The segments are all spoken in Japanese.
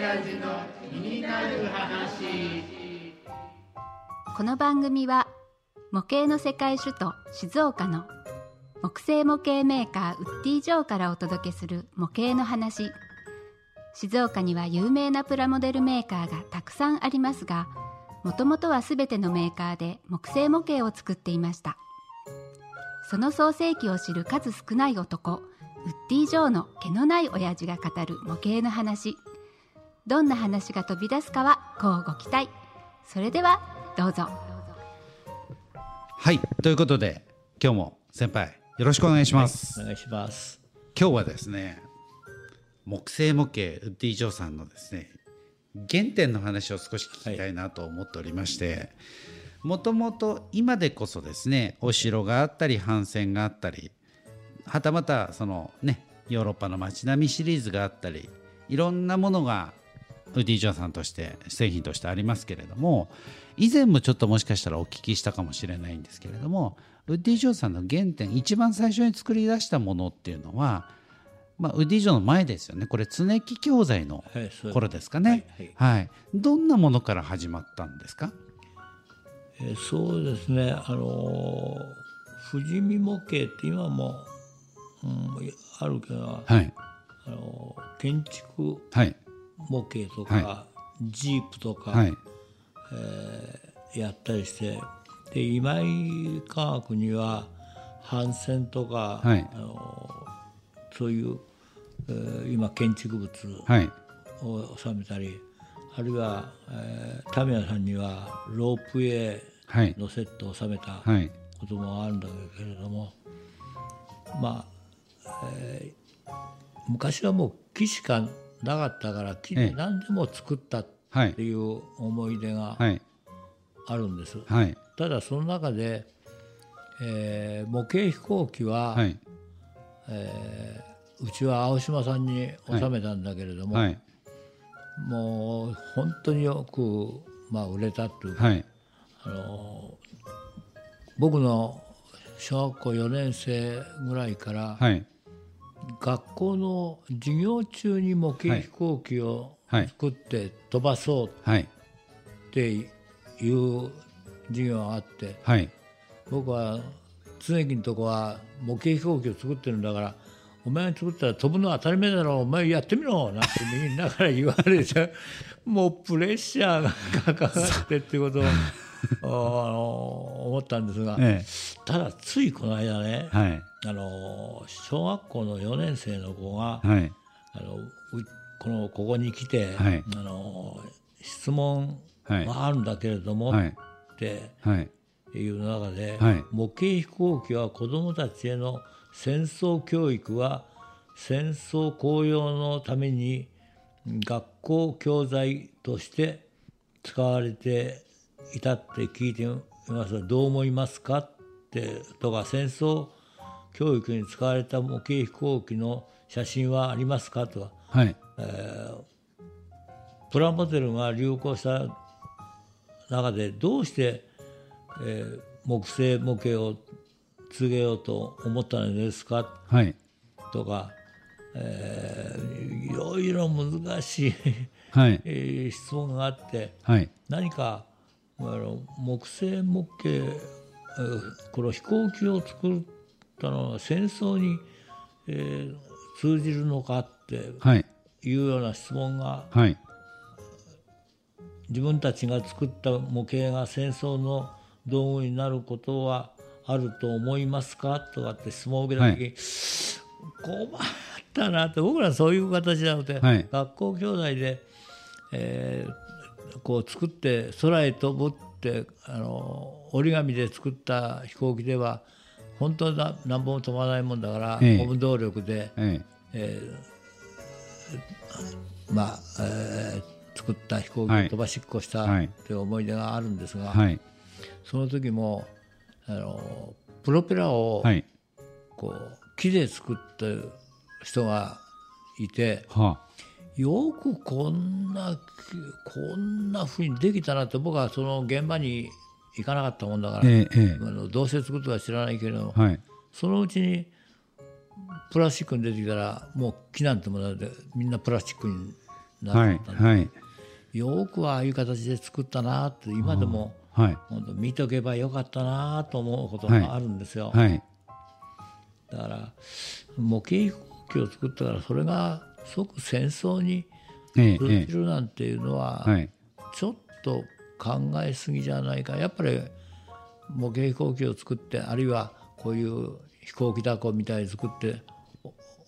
親父の気になる話この番組は模型の世界首都静岡の木製模型メーカーウッディ・ジョーからお届けする模型の話。静岡には有名なプラモデルメーカーがたくさんありますがもともとは全てのメーカーで木製模型を作っていました。その創世記を知る数少ない男ウッディ・ジョーの毛のない親父が語る模型の話。どんな話が飛び出すかはこうご期待。それではどうぞ。はいということで今日も先輩よろしくお願いします、お願いします。今日はですね木製模型ウッディ・ジョーさんのですね原点の話を少し聞きたいなと思っておりましてもともと今でこそですねお城があったり帆船があったりはたまたそのねヨーロッパの街並みシリーズがあったりいろんなものがウッディ・ジョーさんとして製品としてありますけれども以前もちょっともしかしたらお聞きしたかもしれないんですけれどもウッディ・ジョーさんの原点一番最初に作り出したものっていうのは、まあ、ウッディ・ジョーの前ですよね。これ常木教材の頃ですかね、はい。どんなものから始まったんですか？えーそうですね、あのー富士見模型って今も、うん、あるけど、はい。あのー建築はい模型とか、はジープとか、はい。やったりしてで今井科学には帆船とか、はい。あのそういう、えー今建築物はい。を収めたりあるいは、えー、タミヤさんにはロープウェはい。イのセットを収めたはい。こともあるんだけれどもまあ、えー昔はもう木しかなかったから木でええ。何でも作ったっはいていう思い出がはい。あるんです。はい。ただその中で、えー模型飛行機は、はい。えーうちは青島さんに収めたんだけれども、はい。もう本当によく、まあ、売れたっていうか、はい。あの僕の小学校4年生ぐらいから、はい学校の授業中に模型飛行機をはい。作って飛ばそうはいっていう授業があってはい。僕は常木のとこは模型飛行機を作ってるんだからお前が作ったら飛ぶのは当たり前だろお前やってみろなんてみんなから言われてもうプレッシャーがかかってっていうことを あの思ったんですが、えただついこの間ねえはい。あの小学校の4年生の子が、はい。あのうこのここに来て、はい。あの質問はあるんだけれども、はい。ってはい。いう中で、はい。模型飛行機は子どもたちへの戦争教育は戦争公用のために学校教材として使われていたって聞いていますがどう思いますかってとか戦争教育に使われた模型飛行機の写真はありますかとかはい。プラモデルが流行した中でどうして、えー木製模型を続けようと思ったのですか？はい。とか、えーいろいろ難しい、はい。えー質問があってはい。何かあの木製模型、えーこの飛行機を作ったのは戦争に、えー通じるのかってはいいうような質問がはい。自分たちが作った模型が戦争の道具になることはあると思いますかとかって質問を受けた時に、困ったなって僕らはそういう形なので、はい。学校教材で、えーこう作って空へ飛ぶってあの折り紙で作った飛行機では本当は何本も飛ばないもんだから、ええ。ゴム動力で、ええ。ーまあ、えー作った飛行機をはい。飛ばしっこしたはい。という思い出があるんですが、えはい。その時もあのプロペラをはい。こう木で作った人がいてはよくこんなこんなふうにできたなって僕はその現場に行かなかったもんだから、えええあのどうせ作ったか知らないけれども、はい。そのうちにプラスチックに出てきたらもう木なんてものでみんなプラスチックになはいったんで、はいよくああいう形で作ったなって今でもはい。本当見とけばよかったなと思うことがあるんですよ。はいだから模型飛行機を作ったからそれがすごく戦争にええ通えじるなんていうのはちょっと考えすぎじゃないかやっぱり模型飛行機を作ってあるいはこういう飛行機だこみたいに作って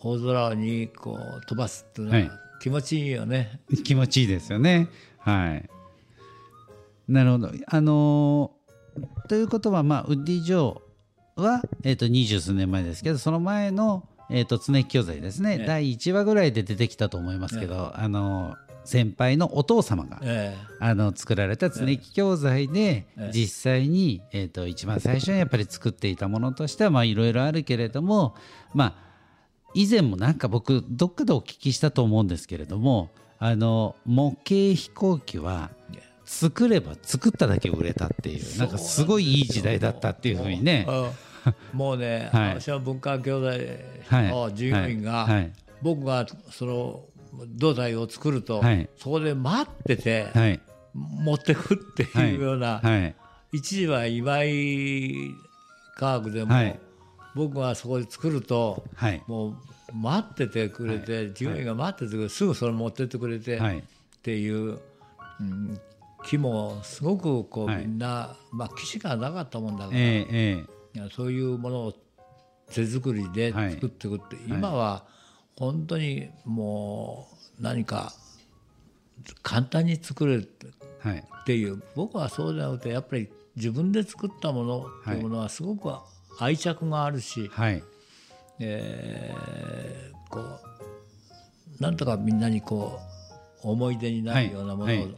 お大空にこう飛ばすっていうのははい気持ちいいよね。気持ちいいですよね。はい。なるほど。あのーということは、まあ、ウッディ・ジョーは、えっ、と、二十数年前ですけど、その前の、えっ、と、常木教材ですね、ええ。第1話ぐらいで出てきたと思いますけど、あのー先輩のお父様が、えあの作られた常木教材でええ。実際に、えー、と一番最初にやっぱり作っていたものとしてはまあいろいろあるけれどもまあ以前もなんか僕どっかでお聞きしたと思うんですけれどもあの模型飛行機は作れば作っただけ売れたっていうなんかすごいいい時代だったっていうふうにね もうね、はい。私は文化教材はい。の従業員が、僕がその胴体を作ると、はい。そこで待ってて、はい。持ってくっていうような、はい。一時は今井科学でも、はい。僕がそこで作ると、はい。もう待っててくれて、従業員が待っててくれて、すぐそれ持ってってくれて、はい。っていう、うん、木もすごくこう、はい。みんな、まあ、木しかなかったもんだから、そういうものを手作りではい。作っていくって、今は本当にもう何か簡単に作れるっていう僕はそうじゃなくてやっぱり自分で作ったものっていうものはすごく愛着があるし、はい。えーこうなんとかみんなにこう思い出になるようなものを、はい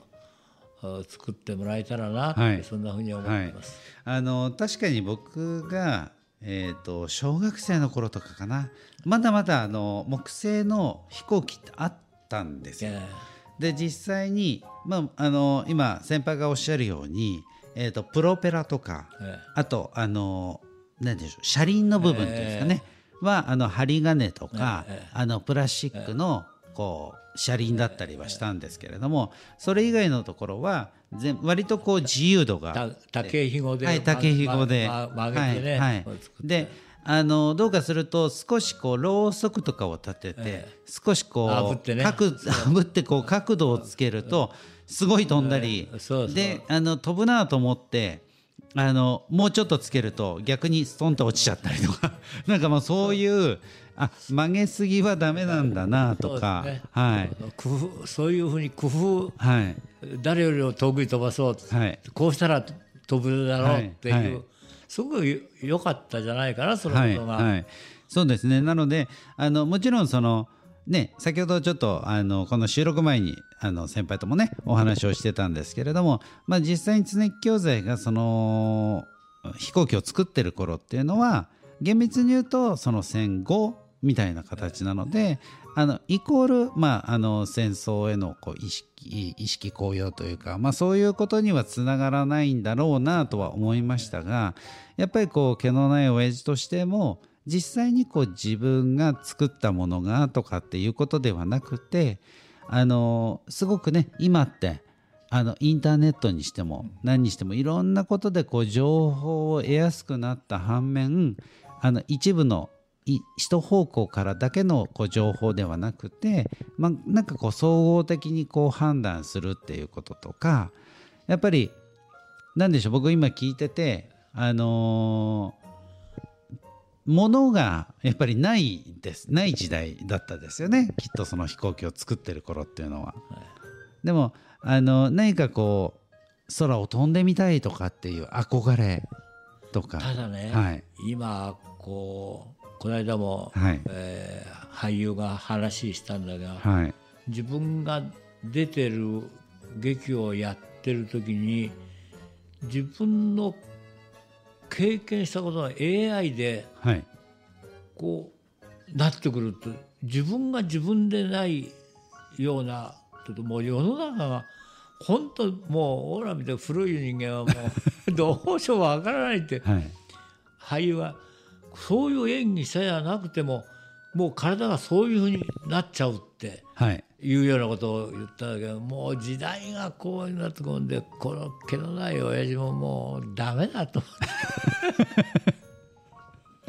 作ってもらえたらなって、はい。そんなふうに思ってます。あの確かに僕が、えー、と小学生の頃とかかな。まだまだあの木製の飛行機ってあったんですよ。えで実際に、まあ、あの今先輩がおっしゃるように、えー、とプロペラとかええ。あとあの何でしょう車輪の部分っていうんですかね、はあの針金とか、ええ。あのプラスチックのこう車輪だったりはしたんですけれどもそれ以外のところは全割とこう自由度がた竹ひごで、はい、竹ひごで、まま曲げてね、はいはい。であのどうかすると少しこうろうそくとかを立てて、え少しこう炙ってね。角炙ってこう角度をつけるとすごい飛んだり、であの飛ぶなと思ってあのもうちょっとつけると逆にストンと落ちちゃったりとか。なんかもうそういうあ曲げすぎはダメなんだなとか、ね。はい。工夫そういうふうに工夫はい。誰よりも遠くに飛ばそう、はい。こうしたら飛ぶだろうっていう、はい。はいすごく良かったじゃないかなそのはいことが。はい、そうですね。なのであのもちろんそのね先ほどちょっとあのこの収録前にあの先輩ともねお話をしてたんですけれども、まあ、実際に常木教材がその飛行機を作ってる頃っていうのは厳密に言うとその戦後みたいな形なのであのイコール、まあ、あの戦争へのこう意識意識高揚というか、まあ、そういうことにはつながらないんだろうなとは思いましたがやっぱりこう毛のない親父としても実際にこう自分が作ったものがとかっていうことではなくてあのすごくね今ってあのインターネットにしても何にしてもいろんなことでこう情報を得やすくなった反面あの一部のい一方向からだけのこう情報ではなくて、まあ、なんかこう総合的にこう判断するっていうこととかやっぱりなんでしょう僕今聞いててあのーものがやっぱりないですない時代だったですよね。きっとその飛行機を作ってる頃っていうのは。でもあの何かこう空を飛んでみたいとかっていう憧れとか。ただね、はい。今こうこの間も、はい。えー俳優が話したんだが、はい。自分が出てる劇をやってる時に自分の経験したことが AI ではい。こうなってくると自分が自分でないようなちょっともう世の中が本当もうオーラ見て古い人間はもう どうしようもわからないってはい。俳優はそういう演技さえなくてももう体がそういうふうになっちゃうってはいいうようなことを言ったんだけどもう時代がこうなってくるんでこの毛のない親父ももうダメだと思って。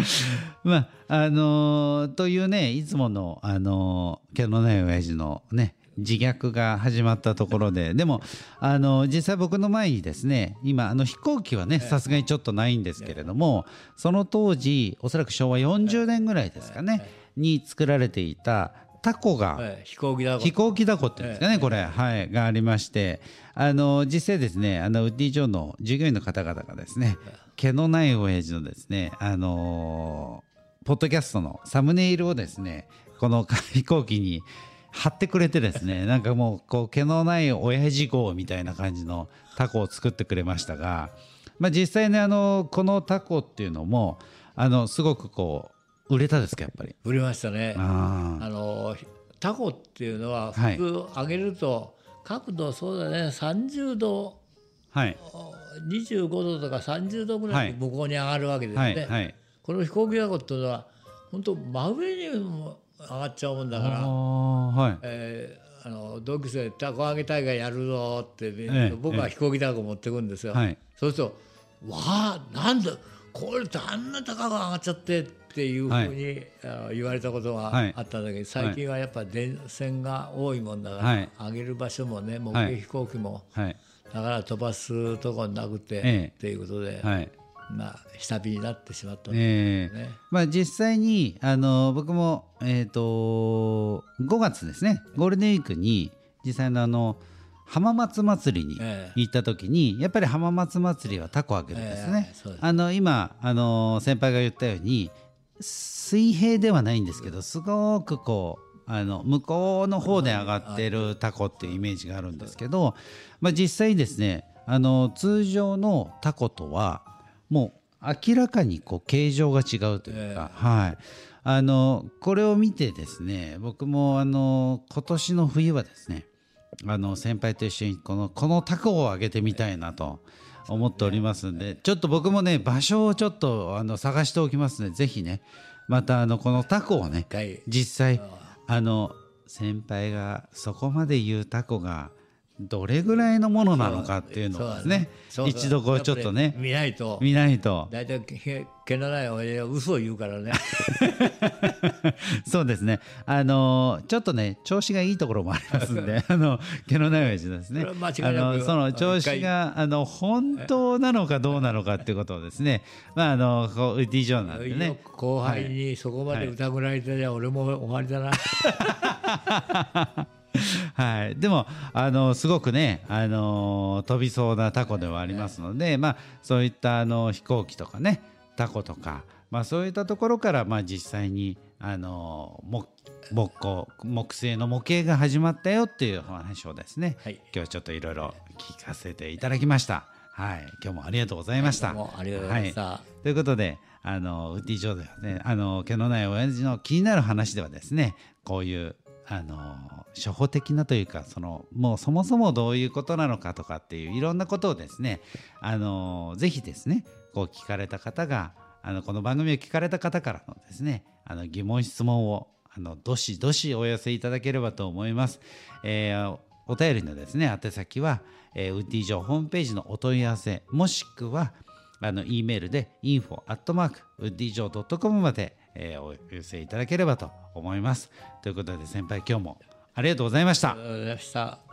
まああのーというねいつものあのー毛のない親父のね自虐が始まったところででもあの実際僕の前にですね今あの飛行機はねさすがにちょっとないんですけれどもその当時おそらく昭和40年ぐらいですかねに作られていたタコがはい飛行機だ飛行機だこっていうんですかね、これ、はい、がありまして、あの実際ですね、あのウッディ・ジョーの従業員の方々がですね、毛のない親父のですね、あのーポッドキャストのサムネイルをですね、この 飛行機に貼ってくれてですね、なんかもうこう毛のない親父号みたいな感じのタコを作ってくれましたが、まあ、実際ね、あのこのタコっていうのも、あのすごくこう売れたですか、やっぱり？売れましたね。ああのタコっていうのははい普通揚げると角度そうだね30度ーはい、25度とか30度ぐらい向こうに上がるわけですね。はい、はい。この飛行機タコっていうのは本当真上にも上がっちゃうもんだから、はい。えーあの同級生でタコ揚げ大会やるぞって、ねええ僕は飛行機タコ持ってくんですよ。はいそうすると「わあなんだこれってあんな高く上がっちゃって」っていうふうに、あの言われたことがはい。あったんだけ。ど、最近はやっぱ電線が多いもんだから、はい。上げる場所もね模型はい飛行機も、はい。だから飛ばすとこなくて、ええ。っていうことで、はい。まあ下火になってしまったんですええ。ね。まあ実際にあの僕もえっ、と5月ですね。ゴールデンウィークに実際のあの浜松祭りにええ。行った時に、やっぱり浜松祭りはタコ揚げるんですね。ええそう。です。あの今あの先輩が言ったように水平ではないんですけどすごくこうあの向こうの方で上がってるタコっていうイメージがあるんですけど、まあ、実際ですねあの通常のタコとはもう明らかにこう形状が違うというか、はい、あのこれを見てですね僕もあの今年の冬はですねあの先輩と一緒にこのこのタコをあげてみたいなと思っておりますんでちょっと僕もね場所をちょっとあの探しておきますのでぜひねまたあのこのタコをね実際あの先輩がそこまで言うタコがどれぐらいのものなのかっていうのをですねそうだ一度こうちょっとね見ないと。見ないと。大体け毛のない親父は嘘を言うからね。そうですね。あのちょっとね調子がいいところもありますんで あの毛のない親父ですね。あのその調子があの本当なのかどうなのかっていうことをですね まああのこうウッディ・ジョーなんでね。後輩にそこまで疑られてりゃ俺も終わりだな、はい、でもあのすごくねあの飛びそうなタコではありますので、まあ、そういったあの飛行機とかねタコとか、まあ、そういったところから、まあ、実際にあの木木工木製の模型が始まったよっていうお話をですね、はい。今日はちょっといろいろ聞かせていただきました。はい、今日もありがとうございました。どうもありがとうございました。はい。ということで、あのウッディ・ジョーではね、あの毛のない親父の気になる話ではですね、こういうあの初歩的なというか、そのもうそもそもどういうことなのかとかっていういろんなことをですね、あのぜひですね、こう聞かれた方が、あのこの番組を聞かれた方からのですね、あの疑問質問をあのどしどしお寄せいただければと思います。えーお便りのですね宛先は、えーウッディ上ホームページのお問い合わせもしくはあの E メールで info アットマークウッディジョー .com まで、えーお寄せいただければと思います。ということで先輩今日もありがとうございましたありがとうございました